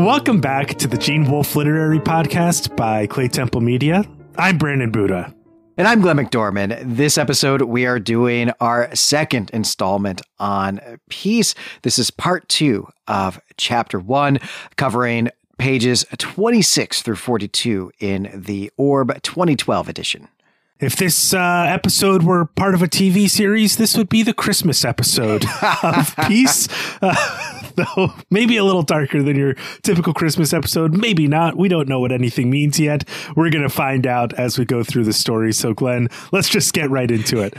Welcome back to the Gene Wolfe Literary Podcast by Claytemple Media. I'm Brandon Buddha. And I'm Glenn McDorman. This episode, we are doing our second installment on peace. This is part two of chapter one, covering pages 26 through 42 in the Orb 2012 edition. If this uh, episode were part of a TV series, this would be the Christmas episode of Peace. Uh, though maybe a little darker than your typical Christmas episode. Maybe not. We don't know what anything means yet. We're going to find out as we go through the story. So, Glenn, let's just get right into it.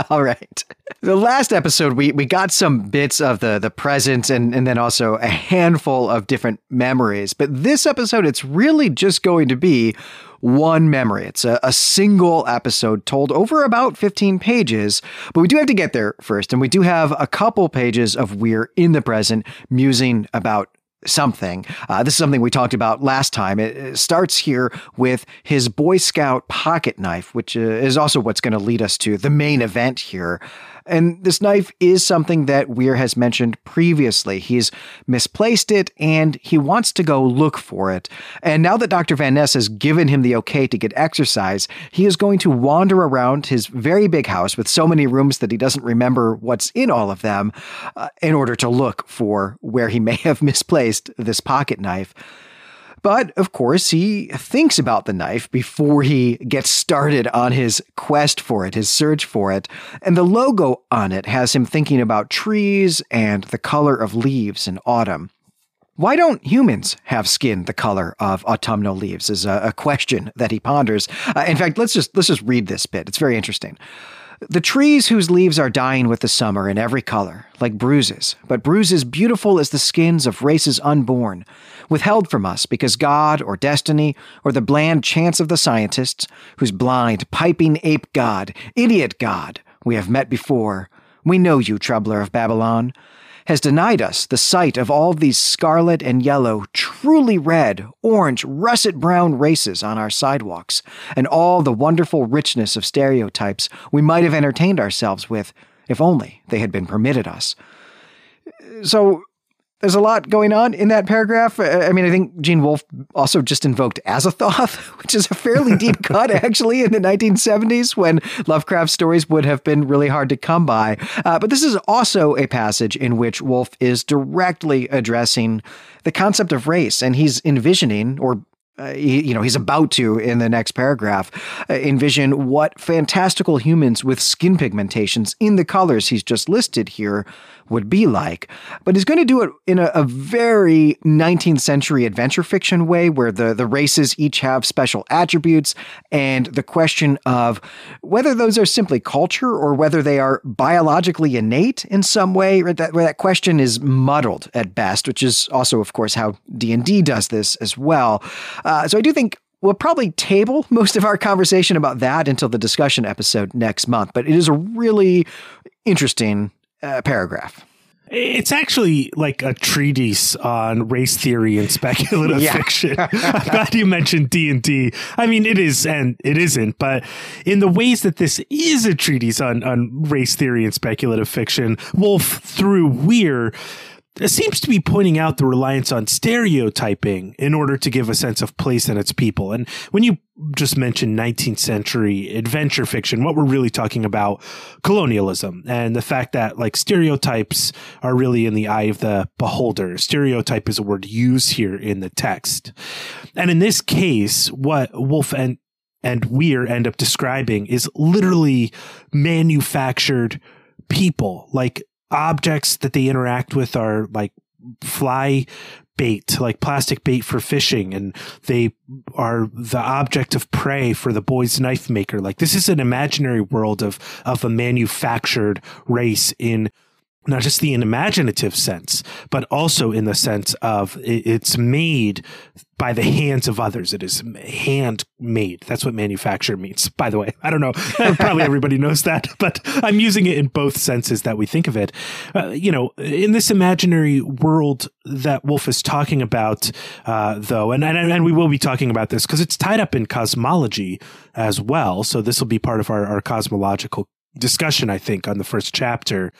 All right. The last episode, we, we got some bits of the, the present and, and then also a handful of different memories. But this episode, it's really just going to be one memory. It's a, a, single episode told over about 15 pages, but we do have to get there first. And we do have a couple pages of We're in the present musing about something. Uh, this is something we talked about last time. It, it starts here with his Boy Scout pocket knife, which uh, is also what's going to lead us to the main event here. And this knife is something that Weir has mentioned previously. He's misplaced it and he wants to go look for it. And now that Dr. Van Ness has given him the okay to get exercise, he is going to wander around his very big house with so many rooms that he doesn't remember what's in all of them uh, in order to look for where he may have misplaced this pocket knife. But of course, he thinks about the knife before he gets started on his quest for it, his search for it. And the logo on it has him thinking about trees and the color of leaves in autumn. Why don't humans have skin the color of autumnal leaves? Is a, a question that he ponders. Uh, in fact, let's just let's just read this bit. It's very interesting. The trees whose leaves are dying with the summer in every color, like bruises, but bruises beautiful as the skins of races unborn, withheld from us because God or destiny or the bland chance of the scientists, whose blind, piping ape God, idiot God, we have met before. We know you, troubler of Babylon has denied us the sight of all these scarlet and yellow, truly red, orange, russet brown races on our sidewalks, and all the wonderful richness of stereotypes we might have entertained ourselves with if only they had been permitted us. So, there's a lot going on in that paragraph. I mean, I think Gene Wolfe also just invoked Azathoth, which is a fairly deep cut, actually, in the 1970s when Lovecraft stories would have been really hard to come by. Uh, but this is also a passage in which Wolfe is directly addressing the concept of race, and he's envisioning, or uh, he, you know, he's about to in the next paragraph uh, envision what fantastical humans with skin pigmentations in the colors he's just listed here would be like. But he's going to do it in a, a, very 19th century adventure fiction way where the, the races each have special attributes and the question of whether those are simply culture or whether they are biologically innate in some way, right? that, where that question is muddled at best, which is also, of course, how D&D does this as well. Uh, so I do think we'll probably table most of our conversation about that until the discussion episode next month. But it is a really interesting uh, paragraph. It's actually like a treatise on race theory and speculative yeah. fiction. I'm glad you mentioned D and D. I mean, it is and it isn't, but in the ways that this is a treatise on on race theory and speculative fiction, Wolfe through Weir seems to be pointing out the reliance on stereotyping in order to give a sense of place and its people. And when you just mentioned 19th century adventure fiction, what we're really talking about colonialism and the fact that like stereotypes are really in the eye of the beholder. Stereotype is a word used here in the text. And in this case, what Wolfe and and Weir end up describing is literally manufactured people, like objects that they interact with are like fly bait, like plastic bait for fishing, and they are the object of prey for the boy's knife maker. Like this is an imaginary world of of a manufactured race in not just the imaginative sense, but also in the sense of it's made by the hands of others. It is handmade. That's what manufacture means, by the way. I don't know. Probably everybody knows that, but I'm using it in both senses that we think of it. Uh, you know, in this imaginary world that Wolfe is talking about, uh, though, and, and, and we will be talking about this because it's tied up in cosmology as well. So this will be part of our, our cosmological discussion, I think, on the first chapter.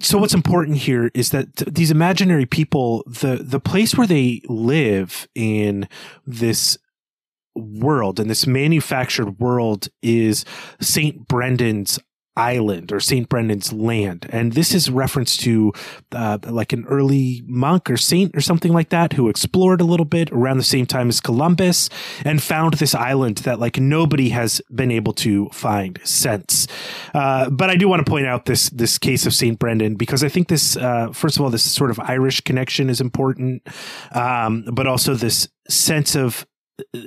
So what's important here is that th- these imaginary people, the, the place where they live in this world and this manufactured world is St. Brendan's island or St. Brendan's land. And this is reference to uh, like an early monk or saint or something like that who explored a little bit around the same time as Columbus and found this island that like nobody has been able to find since. Uh, but I do want to point out this this case of St. Brendan because I think this uh, first of all this sort of Irish connection is important, um, but also this sense of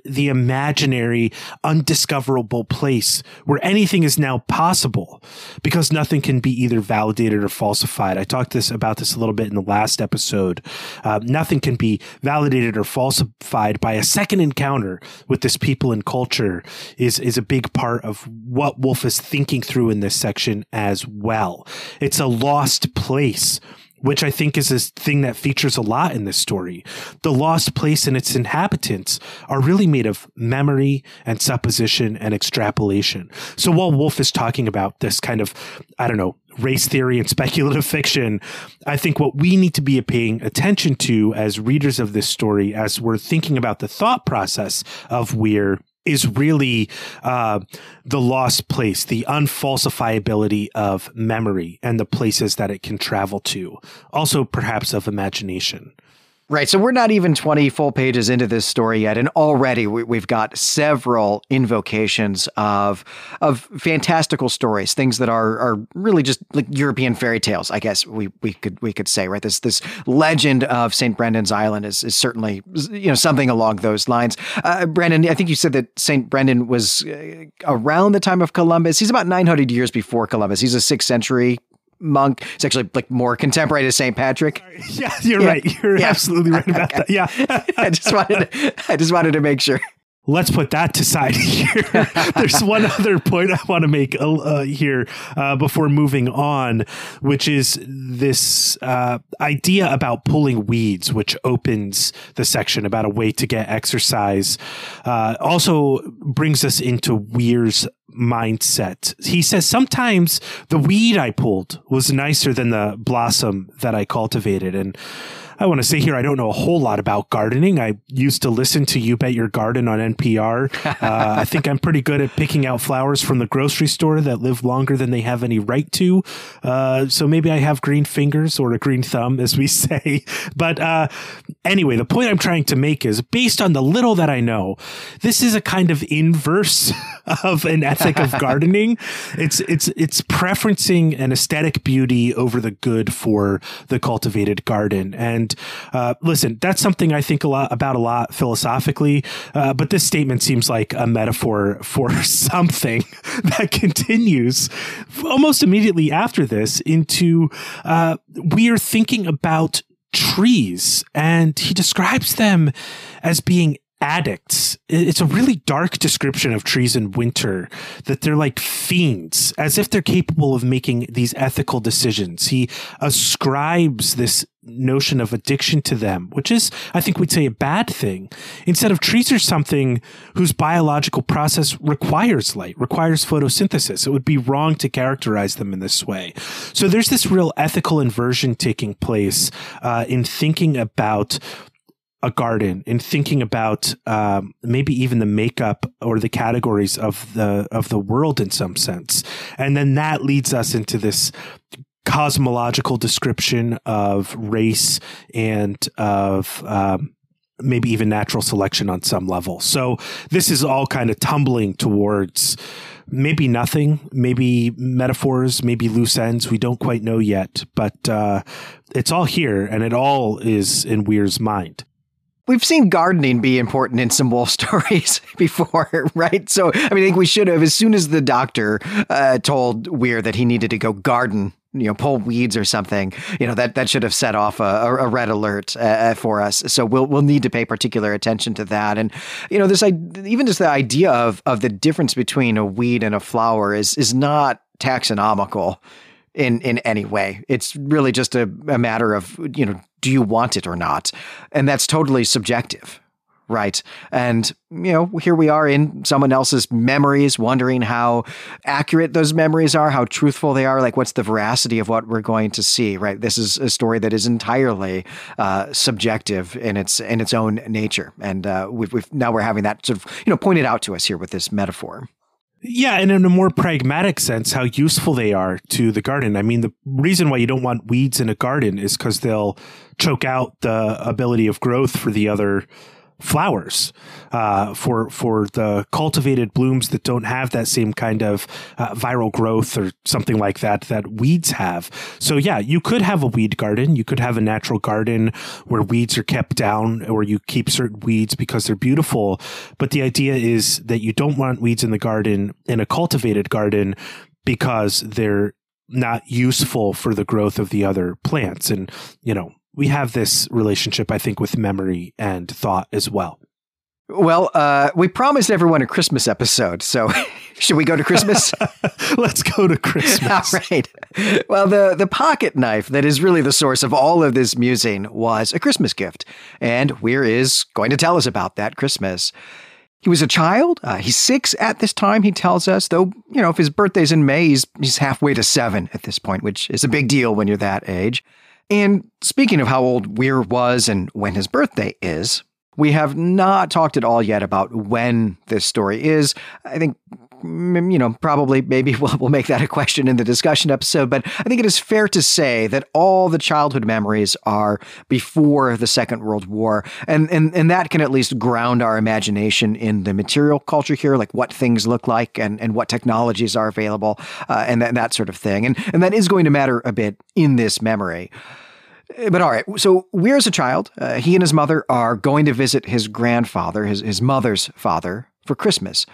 the imaginary, undiscoverable place where anything is now possible because nothing can be either validated or falsified. I talked this about this a little bit in the last episode. Uh, nothing can be validated or falsified by a second encounter with this people and culture is is a big part of what Wolfe is thinking through in this section as well. It's a lost place which I think is a thing that features a lot in this story. The lost place and its inhabitants are really made of memory and supposition and extrapolation. So while Wolfe is talking about this kind of, I don't know, race theory and speculative fiction, I think what we need to be paying attention to as readers of this story, as we're thinking about the thought process of Weir is really uh, the lost place, the unfalsifiability of memory and the places that it can travel to. Also, perhaps of imagination. Right. So we're not even 20 full pages into this story yet. And already we, have got several invocations of, of fantastical stories, things that are, are really just like European fairy tales, I guess we, we could, we could say, right? This, this legend of St. Brendan's Island is, is certainly, you know, something along those lines. Uh, Brandon, I think you said that St. Brendan was uh, around the time of Columbus. He's about 900 years before Columbus. He's a sixth century monk. It's actually like more contemporary to St. Patrick. Yeah, you're yeah. right. You're yeah. absolutely right about that. Yeah. I just wanted to, I just wanted to make sure. Let's put that to side here. There's one other point I want to make uh, here uh, before moving on, which is this uh, idea about pulling weeds, which opens the section about a way to get exercise. Uh, also brings us into Weir's mindset. He says sometimes the weed I pulled was nicer than the blossom that I cultivated. And I want to say here, I don't know a whole lot about gardening. I used to listen to You Bet Your Garden on NPR. Uh, I think I'm pretty good at picking out flowers from the grocery store that live longer than they have any right to. Uh, so maybe I have green fingers or a green thumb, as we say. But uh, anyway, the point I'm trying to make is based on the little that I know, this is a kind of inverse of an ethic of gardening. It's it's it's preferencing an aesthetic beauty over the good for the cultivated garden. And uh, listen, that's something I think a lot about a lot philosophically. Uh, but this statement seems like a metaphor for something that continues almost immediately after this into uh, we are thinking about trees and he describes them as being addicts. It's a really dark description of trees in winter that they're like fiends, as if they're capable of making these ethical decisions. He ascribes this notion of addiction to them, which is, I think we'd say a bad thing. Instead of trees are something whose biological process requires light, requires photosynthesis. It would be wrong to characterize them in this way. So there's this real ethical inversion taking place uh, in thinking about a garden and thinking about um, maybe even the makeup or the categories of the of the world in some sense, and then that leads us into this cosmological description of race and of um, maybe even natural selection on some level. So this is all kind of tumbling towards maybe nothing, maybe metaphors, maybe loose ends. We don't quite know yet, but uh, it's all here, and it all is in Weir's mind. We've seen gardening be important in some Wolfe stories before, right? So, I mean, I think we should have, as soon as the doctor uh, told Weir that he needed to go garden, you know, pull weeds or something, you know, that, that should have set off a, a red alert uh, uh, for us. So we'll, we'll need to pay particular attention to that. And, you know, this, even just the idea of, of the difference between a weed and a flower is, is not taxonomical in in any way. It's really just a, a matter of you know do you want it or not, and that's totally subjective, Right. And, you know, here we are in someone else's memories, wondering how accurate those memories are, how truthful they are. Like, what's the veracity of what we're going to see, right? This is a story that is entirely uh, subjective in its in its own nature. And uh, we've, we've now we're having that sort of, you know, pointed out to us here with this metaphor. Yeah, and in a more pragmatic sense, how useful they are to the garden. I mean, the reason why you don't want weeds in a garden is because they'll choke out the ability of growth for the other flowers uh, for for the cultivated blooms that don't have that same kind of uh, viral growth or something like that that weeds have. So yeah, you could have a weed garden. You could have a natural garden where weeds are kept down, or you keep certain weeds because they're beautiful. But the idea is that you don't want weeds in the garden in a cultivated garden because they're not useful for the growth of the other plants. And you know, we have this relationship, I think, with memory and thought as well. Well, uh, we promised everyone a Christmas episode, so should we go to Christmas? Let's go to Christmas. all right. Well, the, the pocket knife that is really the source of all of this musing was a Christmas gift, and Weir is going to tell us about that Christmas. He was a child. Uh, he's six at this time, he tells us, though, you know, if his birthday's in May, he's, he's halfway to seven at this point, which is a big deal when you're that age. And speaking of how old Weir was and when his birthday is, we have not talked at all yet about when this story is. I think, you know, probably maybe we'll, we'll make that a question in the discussion episode, but I think it is fair to say that all the childhood memories are before the Second World War. And, and, and that can at least ground our imagination in the material culture here, like what things look like and, and what technologies are available uh, and, that, that sort of thing. And, and that is going to matter a bit in this memory. But all right, so Weir as a child, uh, he and his mother are going to visit his grandfather, his, his mother's father, for Christmas.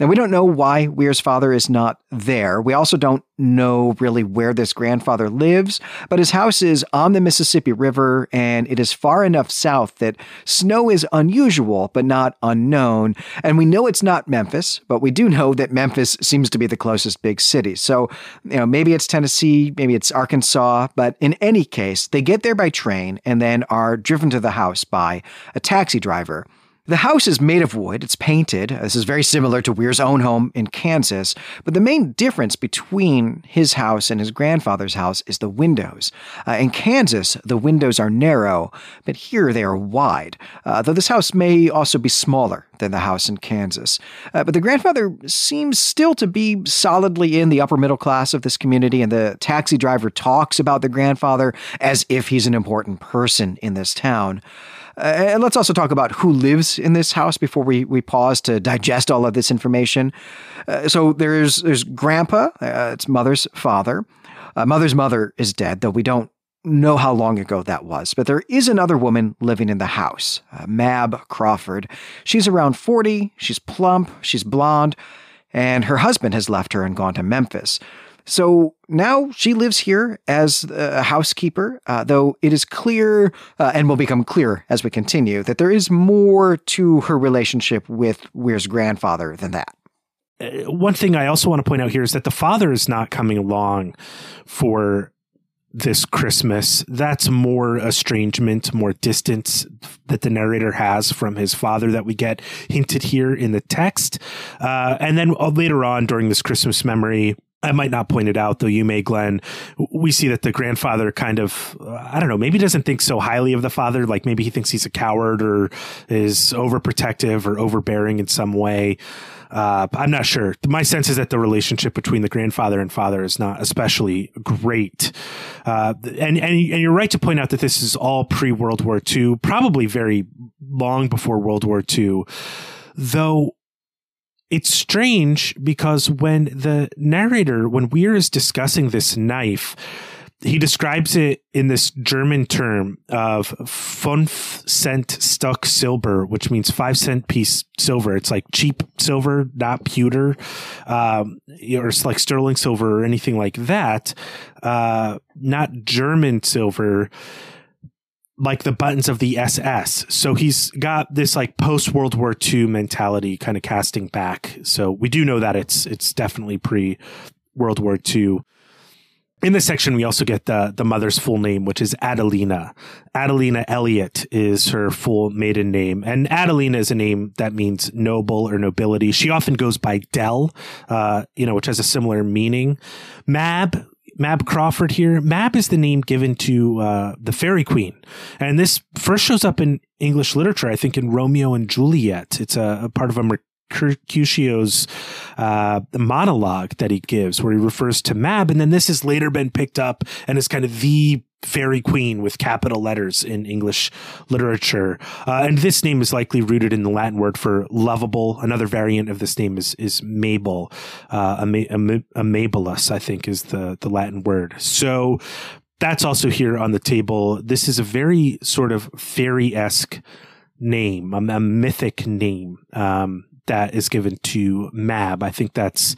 Now, we don't know why Weir's father is not there. We also don't know really where this grandfather lives, but his house is on the Mississippi River and it is far enough south that snow is unusual but not unknown. And we know it's not Memphis, but we do know that Memphis seems to be the closest big city. So, you know, maybe it's Tennessee, maybe it's Arkansas, but in any case, they get there by train and then are driven to the house by a taxi driver. The house is made of wood, it's painted. This is very similar to Weir's own home in Kansas, but the main difference between his house and his grandfather's house is the windows. Uh, in Kansas, the windows are narrow, but here they are wide, uh, though this house may also be smaller than the house in Kansas. Uh, but the grandfather seems still to be solidly in the upper middle class of this community, and the taxi driver talks about the grandfather as if he's an important person in this town. Uh, and let's also talk about who lives in this house before we, we pause to digest all of this information. Uh, so there's there's Grandpa, uh, it's mother's father. Mother's mother is dead, though we don't know how long ago that was. But there is another woman living in the house, uh, Mab Crawford. She's around 40, she's plump, she's blonde, and her husband has left her and gone to Memphis. So now she lives here as a housekeeper, uh, though it is clear uh, and will become clear as we continue that there is more to her relationship with Weir's grandfather than that. Uh, one thing I also want to point out here is that the father is not coming along for this Christmas. That's more estrangement, more distance that the narrator has from his father that we get hinted here in the text. Uh, and then uh, later on during this Christmas memory, I might not point it out, though you may, Glenn. We see that the grandfather kind of, I don't know, maybe doesn't think so highly of the father. Like maybe he thinks he's a coward or is overprotective or overbearing in some way. Uh, I'm not sure. My sense is that the relationship between the grandfather and father is not especially great. Uh, and, and, and you're right to point out that this is all pre World War II, probably very long before World War II. Though it's strange because when the narrator, when Weir is discussing this knife, he describes it in this German term of fünf cent Stück silver, which means five cent piece silver. It's like cheap silver, not pewter, um, or like sterling silver or anything like that. Uh, not German silver like the buttons of the SS. So he's got this like post World War II mentality kind of casting back. So we do know that it's it's definitely pre World War II. in this section, we also get the, the mother's full name, which is Adelina. Adelina Elliot is her full maiden name. And Adelina is a name that means noble or nobility. She often goes by Dell, uh, you know, which has a similar meaning. Mab, Mab Crawford here. Mab is the name given to uh, the Fairy Queen, and this first shows up in English literature, I think, in Romeo and Juliet. It's a, a part of a Mercutio's uh, monologue that he gives, where he refers to Mab, and then this has later been picked up and is kind of the fairy queen with capital letters in English literature. Uh, and this name is likely rooted in the Latin word for lovable. Another variant of this name is is Mabel, uh, amabilis, I think, is the the Latin word. So that's also here on the table. This is a very sort of fairy esque name, a, a, mythic name. Um, that is given to Mab. I think that's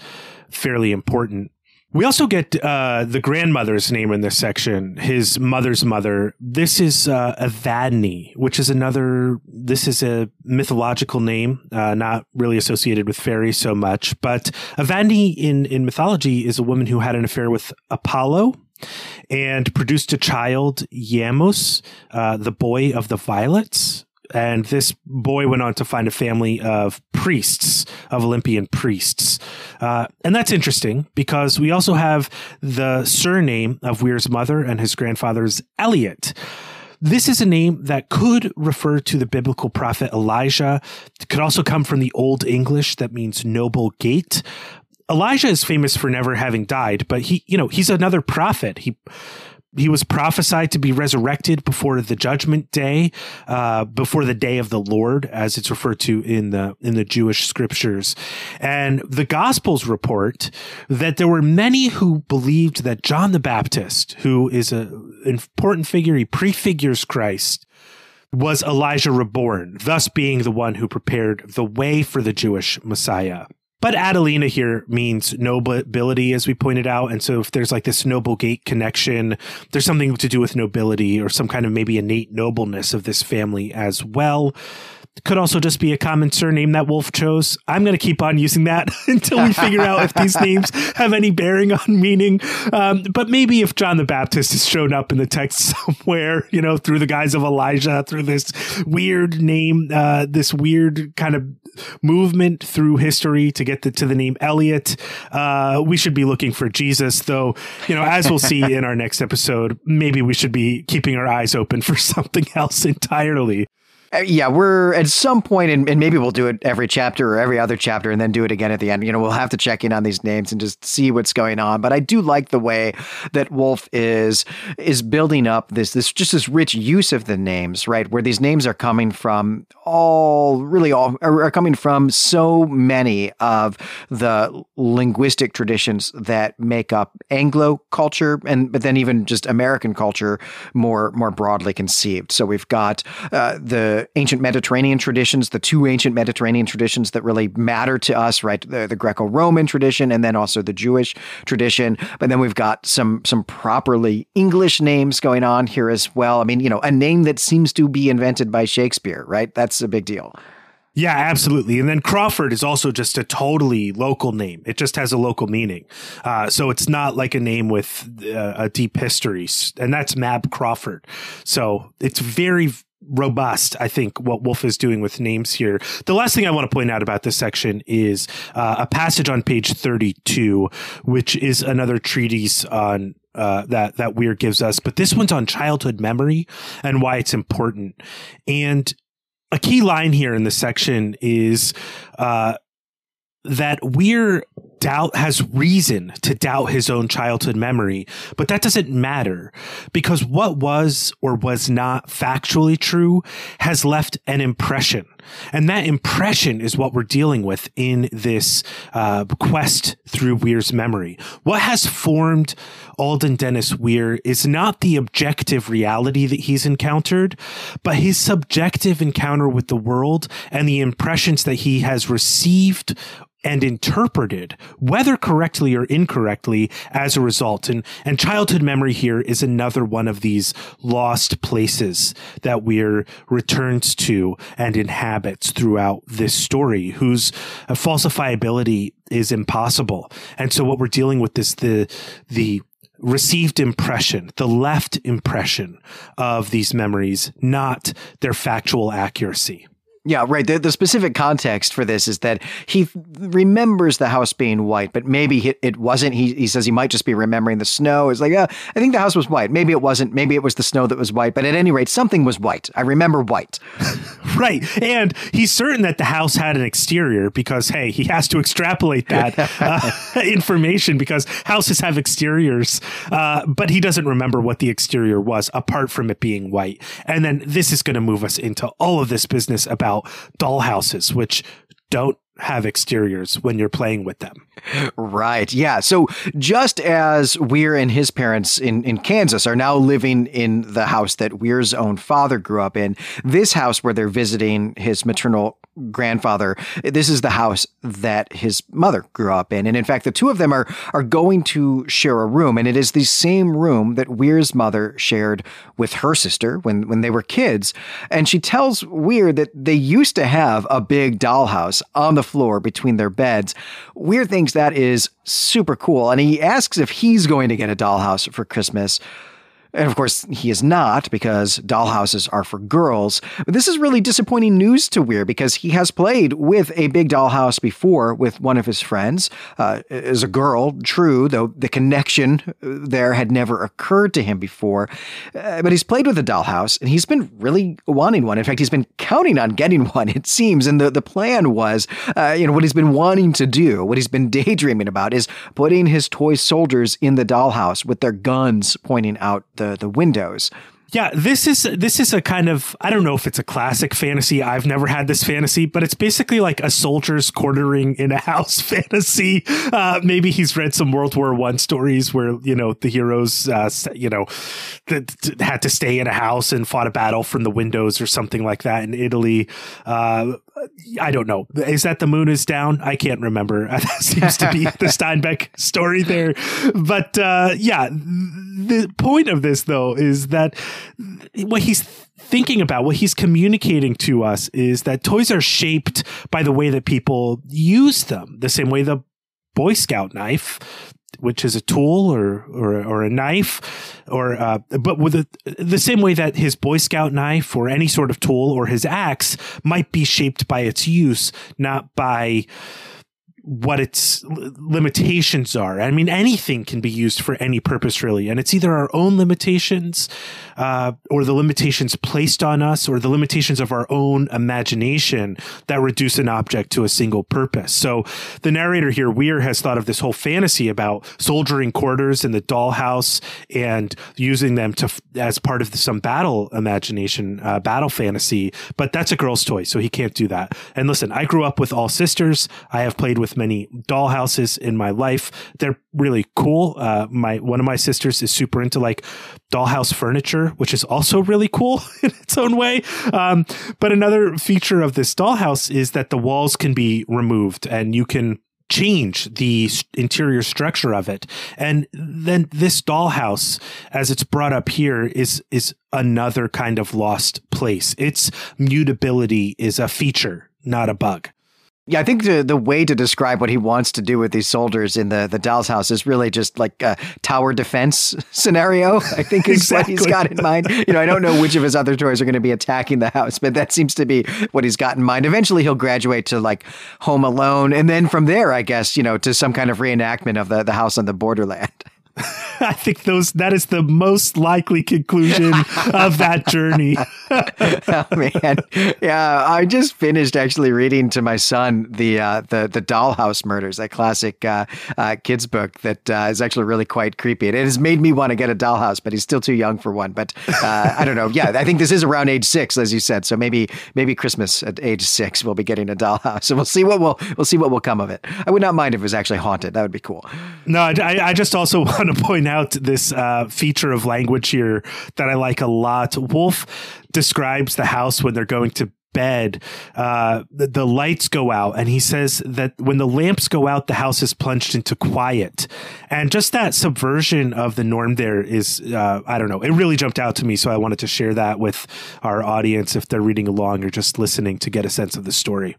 fairly important. We also get uh, the grandmother's name in this section, his mother's mother. This is uh, Evadne, which is another, this is a mythological name, uh, not really associated with fairies so much. But Evadne in, in mythology is a woman who had an affair with Apollo and produced a child, Iamos, uh, the boy of the violets and this boy went on to find a family of priests, of Olympian priests. Uh, and that's interesting because we also have the surname of Weir's mother and his grandfather's Elliot. This is a name that could refer to the biblical prophet Elijah. It could also come from the Old English that means noble gate. Elijah is famous for never having died, but he, you know, he's another prophet. He he was prophesied to be resurrected before the judgment day, uh, before the day of the Lord, as it's referred to in the in the Jewish scriptures. And the Gospels report that there were many who believed that John the Baptist, who is an important figure, he prefigures Christ, was Elijah reborn, thus being the one who prepared the way for the Jewish Messiah. But Adelina here means nobility, as we pointed out. And so if there's like this noble gate connection, there's something to do with nobility or some kind of maybe innate nobleness of this family as well could also just be a common surname that Wolfe chose. I'm going to keep on using that until we figure out if these names have any bearing on meaning. Um, but maybe if John the Baptist has shown up in the text somewhere, you know, through the guise of Elijah, through this weird name, uh, this weird kind of movement through history to get the, to the name Elliot, uh, we should be looking for Jesus. Though, you know, as we'll see in our next episode, maybe we should be keeping our eyes open for something else entirely. Uh, yeah, we're at some point, and, and, maybe we'll do it every chapter or every other chapter, and then do it again at the end. You know, we'll have to check in on these names and just see what's going on. But I do like the way that Wolfe is is building up this this just this rich use of the names, right? Where these names are coming from all really all are coming from so many of the linguistic traditions that make up Anglo culture, and but then even just American culture more more broadly conceived. So we've got uh, the ancient Mediterranean traditions, the two ancient Mediterranean traditions that really matter to us, right? The, the Greco-Roman tradition and then also the Jewish tradition. But then we've got some some properly English names going on here as well. I mean, you know, a name that seems to be invented by Shakespeare, right? That's a big deal. Yeah, absolutely. And then Crawford is also just a totally local name. It just has a local meaning. Uh, so it's not like a name with uh, a deep history. And that's Mab Crawford. So it's very, robust, I think, what Wolfe is doing with names here. The last thing I want to point out about this section is uh, a passage on page 32, which is another treatise on uh, that that Weir gives us, but this one's on childhood memory and why it's important. And a key line here in this section is uh, that Weir doubt has reason to doubt his own childhood memory, but that doesn't matter because what was or was not factually true has left an impression. And that impression is what we're dealing with in this uh, quest through Weir's memory. What has formed Alden Dennis Weir is not the objective reality that he's encountered, but his subjective encounter with the world and the impressions that he has received and interpreted, whether correctly or incorrectly, as a result. And, and childhood memory here is another one of these lost places that Weir returns to and inhabits throughout this story, whose falsifiability is impossible. And so what we're dealing with is the, the received impression, the left impression of these memories, not their factual accuracy. Yeah, right. The, the specific context for this is that he remembers the house being white, but maybe it wasn't. He, he says he might just be remembering the snow. It's like, yeah, I think the house was white. Maybe it wasn't. Maybe it was the snow that was white. But at any rate, something was white. I remember white. right. And he's certain that the house had an exterior because, hey, he has to extrapolate that uh, information because houses have exteriors. Uh, but he doesn't remember what the exterior was apart from it being white. And then this is going to move us into all of this business about about dollhouses, which don't have exteriors when you're playing with them. Right. Yeah. So just as Weir and his parents in, in Kansas are now living in the house that Weir's own father grew up in, this house where they're visiting his maternal grandfather. This is the house that his mother grew up in. And in fact, the two of them are, are going to share a room. And it is the same room that Weir's mother shared with her sister when, when they were kids. And she tells Weir that they used to have a big dollhouse on the floor between their beds. Weir thinks that is super cool. And he asks if he's going to get a dollhouse for Christmas. And of course, he is not because dollhouses are for girls. But this is really disappointing news to Weir because he has played with a big dollhouse before with one of his friends uh, as a girl, true, though the connection there had never occurred to him before. Uh, but he's played with a dollhouse and he's been really wanting one. In fact, he's been counting on getting one, it seems. And the, the plan was, uh, you know, what he's been wanting to do, what he's been daydreaming about is putting his toy soldiers in the dollhouse with their guns pointing out the the the windows. Yeah, this is this is a kind of I don't know if it's a classic fantasy. I've never had this fantasy, but it's basically like a soldier's quartering in a house fantasy. Uh, maybe he's read some World War One stories where you know the heroes, uh, you know, th- th- had to stay in a house and fought a battle from the windows or something like that in Italy. Uh, I don't know. Is that the moon is down? I can't remember. that seems to be the Steinbeck story there. But uh, yeah, the point of this though is that what he's thinking about, what he's communicating to us is that toys are shaped by the way that people use them, the same way the Boy Scout knife which is a tool or or, or a knife, or uh, but with the the same way that his Boy Scout knife or any sort of tool or his axe might be shaped by its use, not by what its limitations are. I mean, anything can be used for any purpose, really. And it's either our own limitations, uh, or the limitations placed on us, or the limitations of our own imagination that reduce an object to a single purpose. So the narrator here, Weir, has thought of this whole fantasy about soldiering quarters in the dollhouse and using them to, as part of some battle imagination, uh, battle fantasy. But that's a girl's toy, so he can't do that. And listen, I grew up with all sisters. I have played with many dollhouses in my life. They're really cool. Uh, my one of my sisters is super into like dollhouse furniture, which is also really cool in its own way. Um, but another feature of this dollhouse is that the walls can be removed and you can change the interior structure of it. And then this dollhouse, as it's brought up here, is is another kind of lost place. Its mutability is a feature, not a bug. Yeah, I think the the way to describe what he wants to do with these soldiers in the the doll's house is really just like a tower defense scenario. I think is exactly. what he's got in mind. You know, I don't know which of his other toys are going to be attacking the house, but that seems to be what he's got in mind. Eventually, he'll graduate to like Home Alone, and then from there, I guess you know, to some kind of reenactment of the the house on the borderland. I think those that is the most likely conclusion of that journey. oh, man, yeah, I just finished actually reading to my son the uh, the the Dollhouse Murders, that classic uh, uh, kids book that uh, is actually really quite creepy. It has made me want to get a dollhouse, but he's still too young for one. But uh, I don't know. Yeah, I think this is around age six, as you said. So maybe maybe Christmas at age six we'll be getting a dollhouse. So we'll see what will we'll see what will come of it. I would not mind if it was actually haunted. That would be cool. No, I, I just also want to point out this uh, feature of language here that I like a lot. Wolfe describes the house when they're going to bed, uh, the, the, lights go out, and he says that when the lamps go out, the house is plunged into quiet. And just that subversion of the norm there is, uh, I don't know, it really jumped out to me. So I wanted to share that with our audience if they're reading along or just listening to get a sense of the story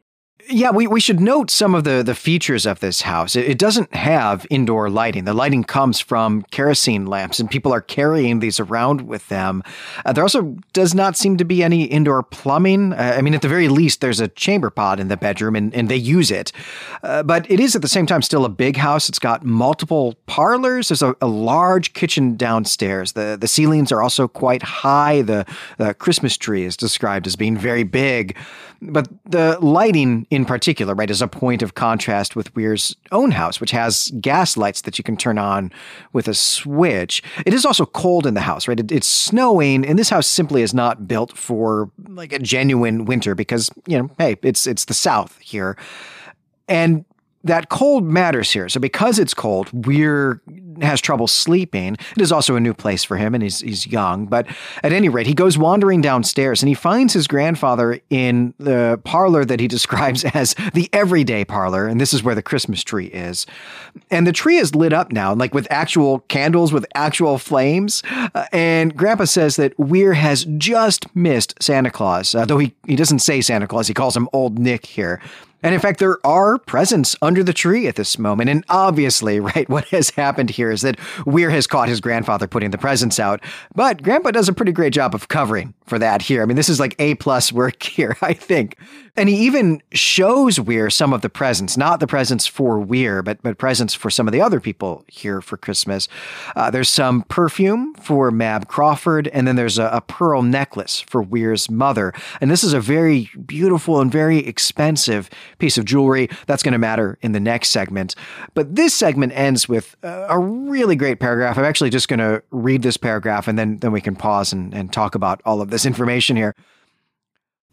Yeah, we, we should note some of the, the features of this house. It, it, doesn't have indoor lighting. The lighting comes from kerosene lamps, and people are carrying these around with them. Uh, there also does not seem to be any indoor plumbing. Uh, I mean, at the very least, there's a chamber pot in the bedroom, and, and they use it. Uh, but it is at the same time still a big house. It's got multiple parlors. There's a, a large kitchen downstairs. The, the ceilings are also quite high. The, the Christmas tree is described as being very big. But the lighting in particular, right, is a point of contrast with Weir's own house, which has gas lights that you can turn on with a switch. It is also cold in the house, right? It, it's snowing, and this house simply is not built for like a genuine winter because, you know, hey, it's it's the South here. And that cold matters here. So because it's cold, Weir has trouble sleeping. It is also a new place for him, and he's he's young. But at any rate, he goes wandering downstairs, and he finds his grandfather in the parlor that he describes as the everyday parlor, and this is where the Christmas tree is. And the tree is lit up now, like with actual candles with actual flames. Uh, and Grandpa says that Weir has just missed Santa Claus, though he he doesn't say Santa Claus. He calls him Old Nick here. And in fact, there are presents under the tree at this moment. And obviously, right, what has happened here is that Weir has caught his grandfather putting the presents out. But Grandpa does a pretty great job of covering for that here. I mean, this is like A plus work here, I think. And he even shows Weir some of the presents, not the presents for Weir, but, but presents for some of the other people here for Christmas. Uh, there's some perfume for Mab Crawford, and then there's a, a pearl necklace for Weir's mother. And this is a very beautiful and very expensive piece of jewelry. That's going to matter in the next segment. But this segment ends with a really great paragraph. I'm actually just going to read this paragraph and then, then we can pause and, and talk about all of this information here.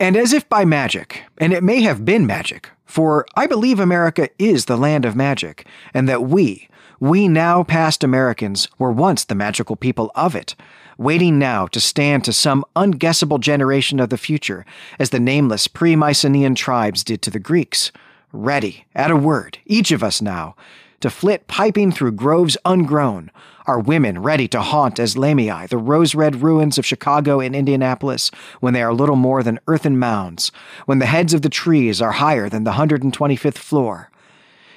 And as if by magic, and it may have been magic, for I believe America is the land of magic, and that we, we now past Americans, were once the magical people of it waiting now to stand to some unguessable generation of the future, as the nameless pre Mycenaean tribes did to the Greeks. Ready, at a word, each of us now, to flit piping through groves ungrown, our women ready to haunt as Lamii the rose red ruins of Chicago and Indianapolis when they are little more than earthen mounds, when the heads of the trees are higher than the 125th floor.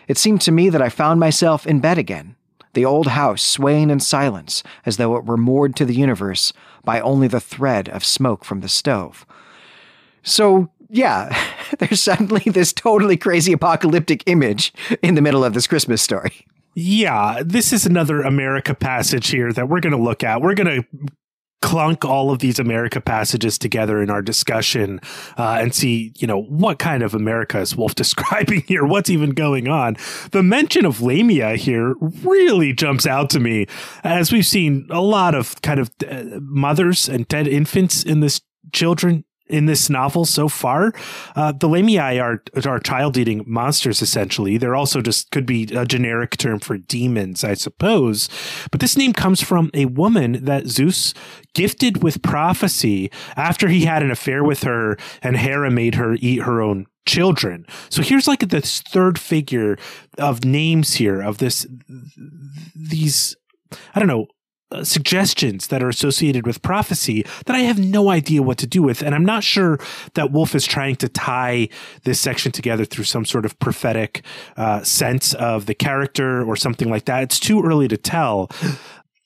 It seemed to me that I found myself in bed again, the old house swaying in silence as though it were moored to the universe by only the thread of smoke from the stove. So, yeah, there's suddenly this totally crazy apocalyptic image in the middle of this Christmas story. Yeah, this is another America passage here that we're going to look at. We're going to clunk all of these America passages together in our discussion uh, and see, you know, what kind of America is Wolfe describing here? What's even going on? The mention of Lamia here really jumps out to me as we've seen a lot of kind of uh, mothers and dead infants in this children in this novel so far. Uh, the Lamii are are child eating monsters essentially. They're also just could be a generic term for demons, I suppose. But this name comes from a woman that Zeus gifted with prophecy after he had an affair with her, and Hera made her eat her own children. So here's like this third figure of names here of this these I don't know uh, suggestions that are associated with prophecy that I have no idea what to do with. And I'm not sure that Wolfe is trying to tie this section together through some sort of prophetic uh, sense of the character or something like that. It's too early to tell.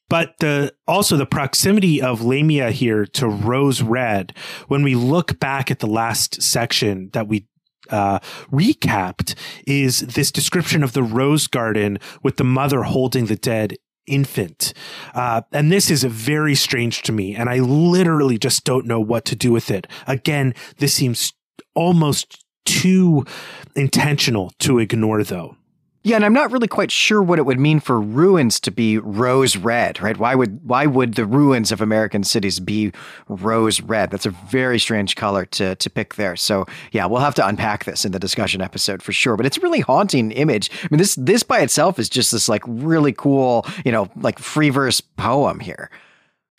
But the also the proximity of Lamia here to Rose Red, when we look back at the last section that we uh, recapped is this description of the rose garden with the mother holding the dead infant. Uh, and this is very strange to me. And I literally just don't know what to do with it. Again, this seems almost too intentional to ignore, though. Yeah, and I'm not really quite sure what it would mean for ruins to be rose red, right? Why would why would the ruins of American cities be rose red? That's a very strange color to to pick there. So yeah, we'll have to unpack this in the discussion episode for sure. But it's a really haunting image. I mean, this this by itself is just this like really cool, you know, like free verse poem here.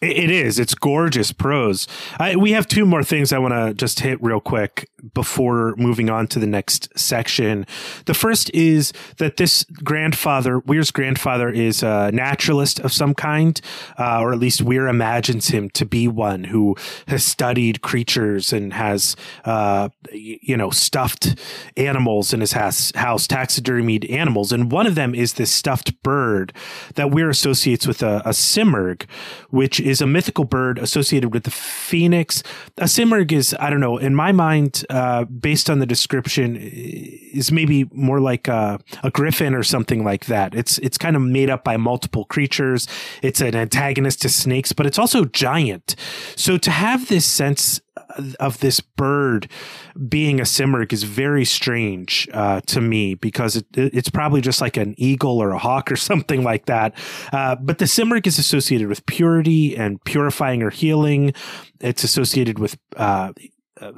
It is. It's gorgeous prose. I, we have two more things I want to just hit real quick. before moving on to the next section. The first is that this grandfather, Weir's grandfather, is a naturalist of some kind, uh, or at least Weir imagines him to be one who has studied creatures and has, uh, you know, stuffed animals in his house, house, taxidermied animals. And one of them is this stuffed bird that Weir associates with a, a simurgh, which is a mythical bird associated with the phoenix. A simurgh is, I don't know, in my mind, uh, based on the description, is maybe more like a, a griffin or something like that. It's it's kind of made up by multiple creatures. It's an antagonist to snakes, but it's also giant. So to have this sense of this bird being a simurgh is very strange uh, to me because it, it's probably just like an eagle or a hawk or something like that. Uh, but the simurgh is associated with purity and purifying or healing. It's associated with uh,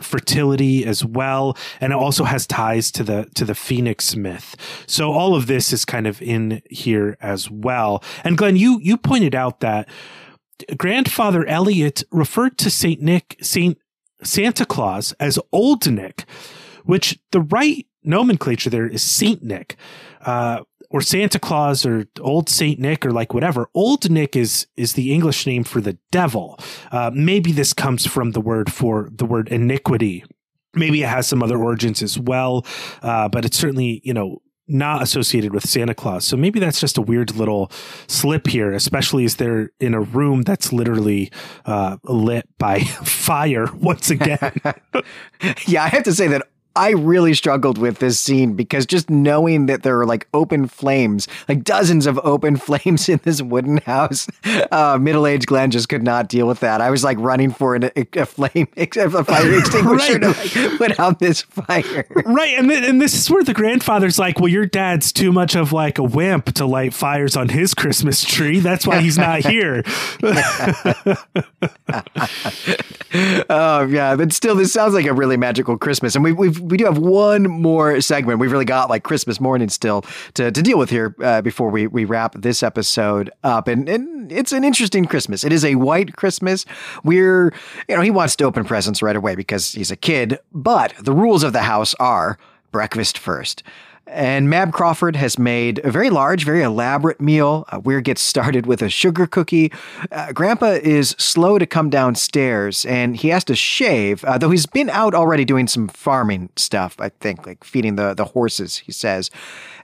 fertility as well, and it also has ties to the to the phoenix myth. So all of this is kind of in here as well. And Glenn, you you pointed out that grandfather Eliot referred to Saint Nick Saint Santa Claus as Old Nick, which the right nomenclature there is Saint Nick. Uh, or Santa Claus or Old Saint Nick or like whatever. Old Nick is is the English name for the devil. Uh, maybe this comes from the word for the word iniquity. Maybe it has some other origins as well, uh, but it's certainly you know not associated with Santa Claus. So maybe that's just a weird little slip here, especially as they're in a room that's literally uh, lit by fire once again. yeah, I have to say that I really struggled with this scene because just knowing that there are like open flames, like dozens of open flames in this wooden house, uh, middle aged Glenn just could not deal with that. I was like running for an, a, a flame, a fire extinguisher right. to like put out this fire. Right. And, th- and this is where the grandfather's like, well, your dad's too much of like a wimp to light fires on his Christmas tree. That's why he's not here. oh, yeah. But still, this sounds like a really magical Christmas. And we, we've, we do have one more segment. We've really got like Christmas morning still to, to deal with here uh, before we, we wrap this episode up. And, and it's an interesting Christmas. It is a white Christmas. We're, you know, he wants to open presents right away because he's a kid, but the rules of the house are breakfast first. And Mab Crawford has made a very large, very elaborate meal. Uh, Weer gets started with a sugar cookie. Uh, Grandpa is slow to come downstairs and he has to shave, uh, though he's been out already doing some farming stuff, I think, like feeding the, the horses, he says.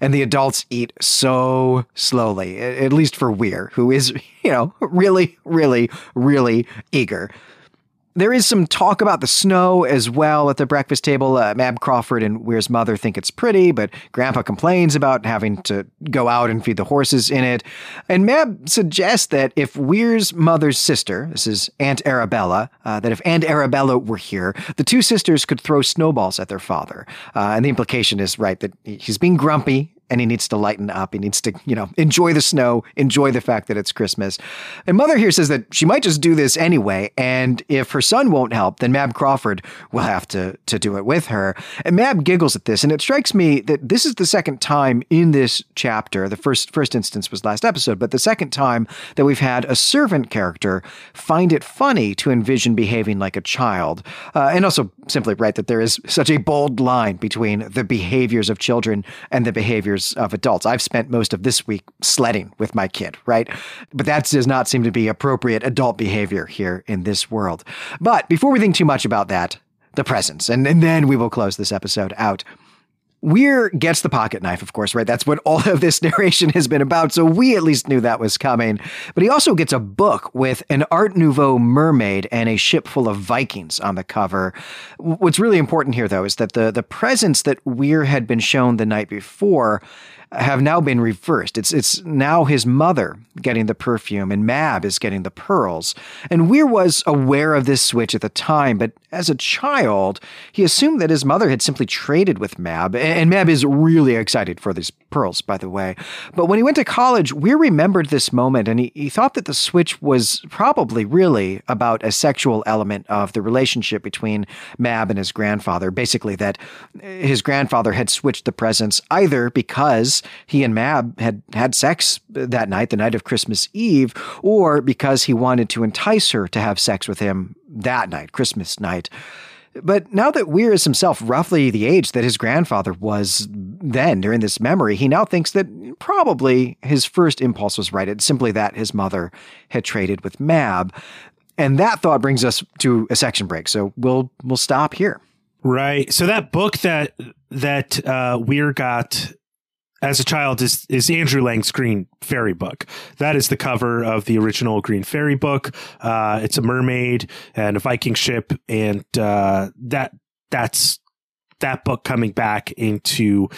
And the adults eat so slowly, at least for Weer, who is, you know, really, really, really eager. There is some talk about the snow as well at the breakfast table. Uh, Mab Crawford and Weer's mother think it's pretty, but Grandpa complains about having to go out and feed the horses in it. And Mab suggests that if Weer's mother's sister, this is Aunt Arabella, uh, that if Aunt Arabella were here, the two sisters could throw snowballs at their father. Uh, and the implication is, right, that he's being grumpy and he needs to lighten up. He needs to, you know, enjoy the snow, enjoy the fact that it's Christmas. And Mother here says that she might just do this anyway, and if her son won't help, then Mab Crawford will have to to do it with her. And Mab giggles at this, and it strikes me that this is the second time in this chapter. The first first instance was last episode, but the second time that we've had a servant character find it funny to envision behaving like a child, uh, and also simply write that there is such a bold line between the behaviors of children and the behaviors of adults. I've spent most of this week sledding with my kid, right? But that does not seem to be appropriate adult behavior here in this world. But before we think too much about that, the presents, and, and then we will close this episode out. Weer gets the pocket knife, of course, right? That's what all of this narration has been about. So we at least knew that was coming. But he also gets a book with an Art Nouveau mermaid and a ship full of Vikings on the cover. What's really important here, though, is that the, the presents that Weer had been shown the night before have now been reversed. It's it's now his mother getting the perfume and Mab is getting the pearls. And Weer was aware of this switch at the time, but as a child, he assumed that his mother had simply traded with Mab. And Mab is really excited for these pearls, by the way. But when he went to college, Weer remembered this moment and he, he thought that the switch was probably really about a sexual element of the relationship between Mab and his grandfather. Basically, that his grandfather had switched the presents either because he and Mab had had sex that night, the night of Christmas Eve, or because he wanted to entice her to have sex with him that night, Christmas night. But now that Weer is himself roughly the age that his grandfather was then during this memory, he now thinks that probably his first impulse was right. It's simply that his mother had traded with Mab. And that thought brings us to a section break. So we'll we'll stop here. Right. So that book that that uh, Weer got as a child is is Andrew Lang's Green Fairy book. That is the cover of the original Green Fairy book. Uh, it's a mermaid and a Viking ship, and uh, that that's that book coming back into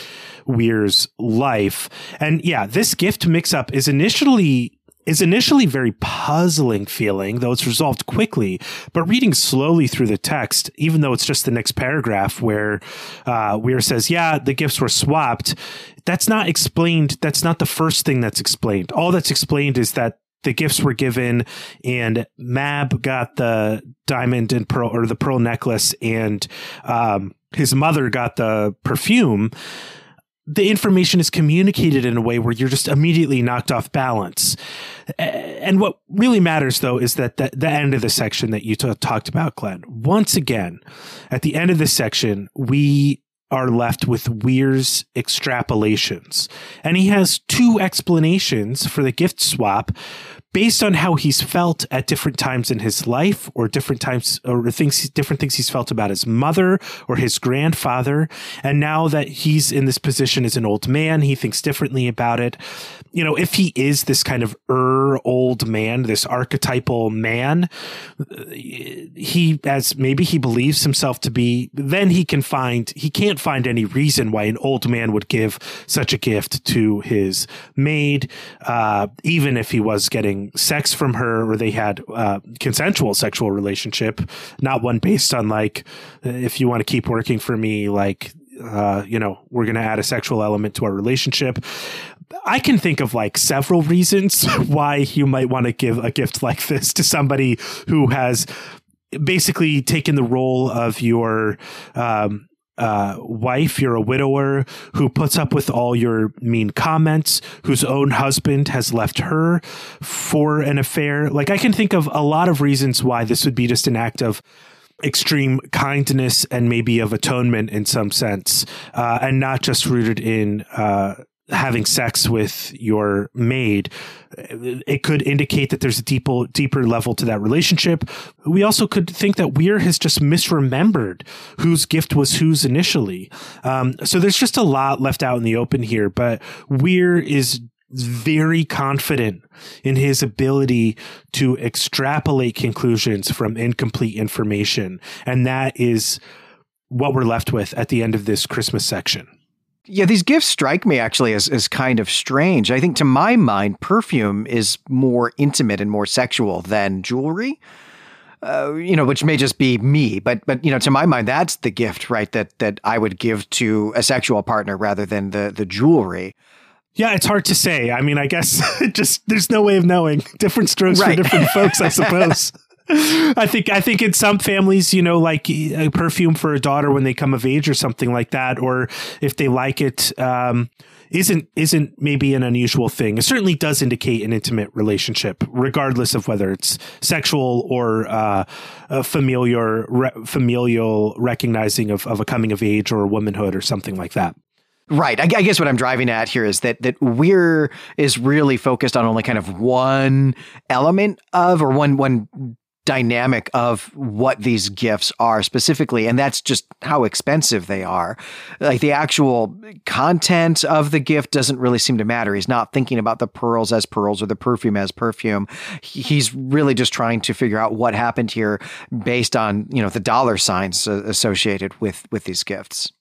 Weer's life. And yeah, this gift mix up is initially is initially very puzzling feeling, though it's resolved quickly. But reading slowly through the text, even though it's just the next paragraph where uh, Weer says, "Yeah, the gifts were swapped," that's not explained. That's not the first thing that's explained. All that's explained is that the gifts were given and Mab got the diamond and pearl or the pearl necklace and um, his mother got the perfume the information is communicated in a way where you're just immediately knocked off balance. And what really matters, though, is that the, the end of the section that you t- talked about, Glenn. Once again, at the end of this section, we are left with Weer's extrapolations. And he has two explanations for the gift swap based on how he's felt at different times in his life or different times or things different things he's felt about his mother or his grandfather. And now that he's in this position as an old man he thinks differently about it. You know if he is this kind of er old man this archetypal man he as maybe he believes himself to be then he can find he can't find any reason why an old man would give such a gift to his maid uh, even if he was getting sex from her or they had uh, consensual sexual relationship, not one based on like, if you want to keep working for me, like, uh, you know, we're going to add a sexual element to our relationship. I can think of like several reasons why you might want to give a gift like this to somebody who has basically taken the role of your um, uh, wife, you're a widower who puts up with all your mean comments, whose own husband has left her for an affair. Like, I can think of a lot of reasons why this would be just an act of extreme kindness and maybe of atonement in some sense, uh, and not just rooted in uh, having sex with your maid. It could indicate that there's a deeper, deeper level to that relationship. We also could think that Weer has just misremembered whose gift was whose initially. Um, so there's just a lot left out in the open here, but Weer is very confident in his ability to extrapolate conclusions from incomplete information. And that is what we're left with at the end of this Christmas section. Yeah, these gifts strike me actually as, as kind of strange. I think to my mind, perfume is more intimate and more sexual than jewelry. Uh, you know, which may just be me, but but you know, to my mind, that's the gift, right? That that I would give to a sexual partner rather than the the jewelry. Yeah, it's hard to say. I mean, I guess just there's no way of knowing. Different strokes right. for different folks, I suppose. I think I think in some families, you know, like a perfume for a daughter when they come of age or something like that, or if they like it, um, isn't isn't maybe an unusual thing. It certainly does indicate an intimate relationship, regardless of whether it's sexual or uh, familiar re- familial recognizing of, of a coming of age or womanhood or something like that. Right. I, guess what I'm driving at here is that that Weer is really focused on only kind of one element of or one one dynamic of what these gifts are specifically and that's just how expensive they are. Like the actual content of the gift doesn't really seem to matter. He's not thinking about the pearls as pearls or the perfume as perfume. He's really just trying to figure out what happened here based on you know the dollar signs uh, associated with with these gifts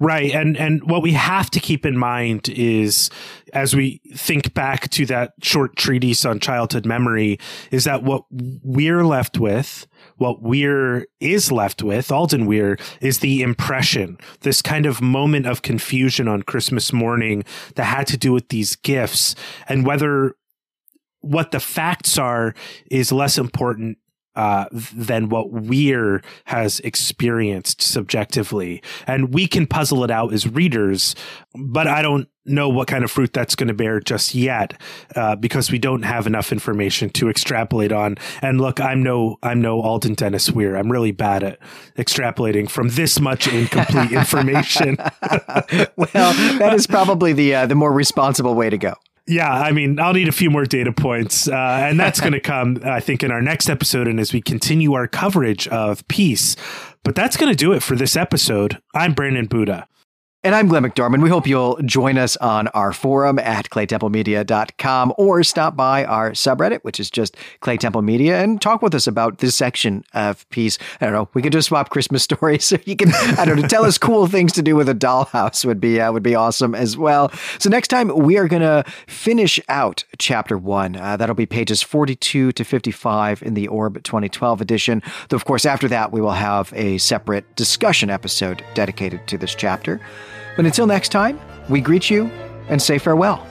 Right. And and what we have to keep in mind is as we think back to that short treatise on childhood memory is that what we're left with what Weer is left with, Alden Weer, is the impression, this kind of moment of confusion on Christmas morning that had to do with these gifts and whether what the facts are is less important uh, than what Weer has experienced subjectively. And we can puzzle it out as readers, but I don't know what kind of fruit that's going to bear just yet uh, because we don't have enough information to extrapolate on. And look, I'm no I'm no Alden Dennis Weer. I'm really bad at extrapolating from this much incomplete information. well, that is probably the uh, the more responsible way to go. Yeah, I mean, I'll need a few more data points, uh, and that's going to come, I think, in our next episode, and as we continue our coverage of peace. But that's going to do it for this episode. I'm Brandon Buddha. And I'm Glenn McDorman. We hope you'll join us on our forum at claytemplemedia.com or stop by our subreddit, which is just Claytemple Media, and talk with us about this section of peace. I don't know. We could just swap Christmas stories. So you can, I don't know, tell us cool things to do with a dollhouse would be, uh, would be awesome as well. So next time we are going to finish out chapter one. Uh, that'll be pages 42 to 55 in the Orb 2012 edition. Though, of course, after that, we will have a separate discussion episode dedicated to this chapter. But until next time, we greet you and say farewell.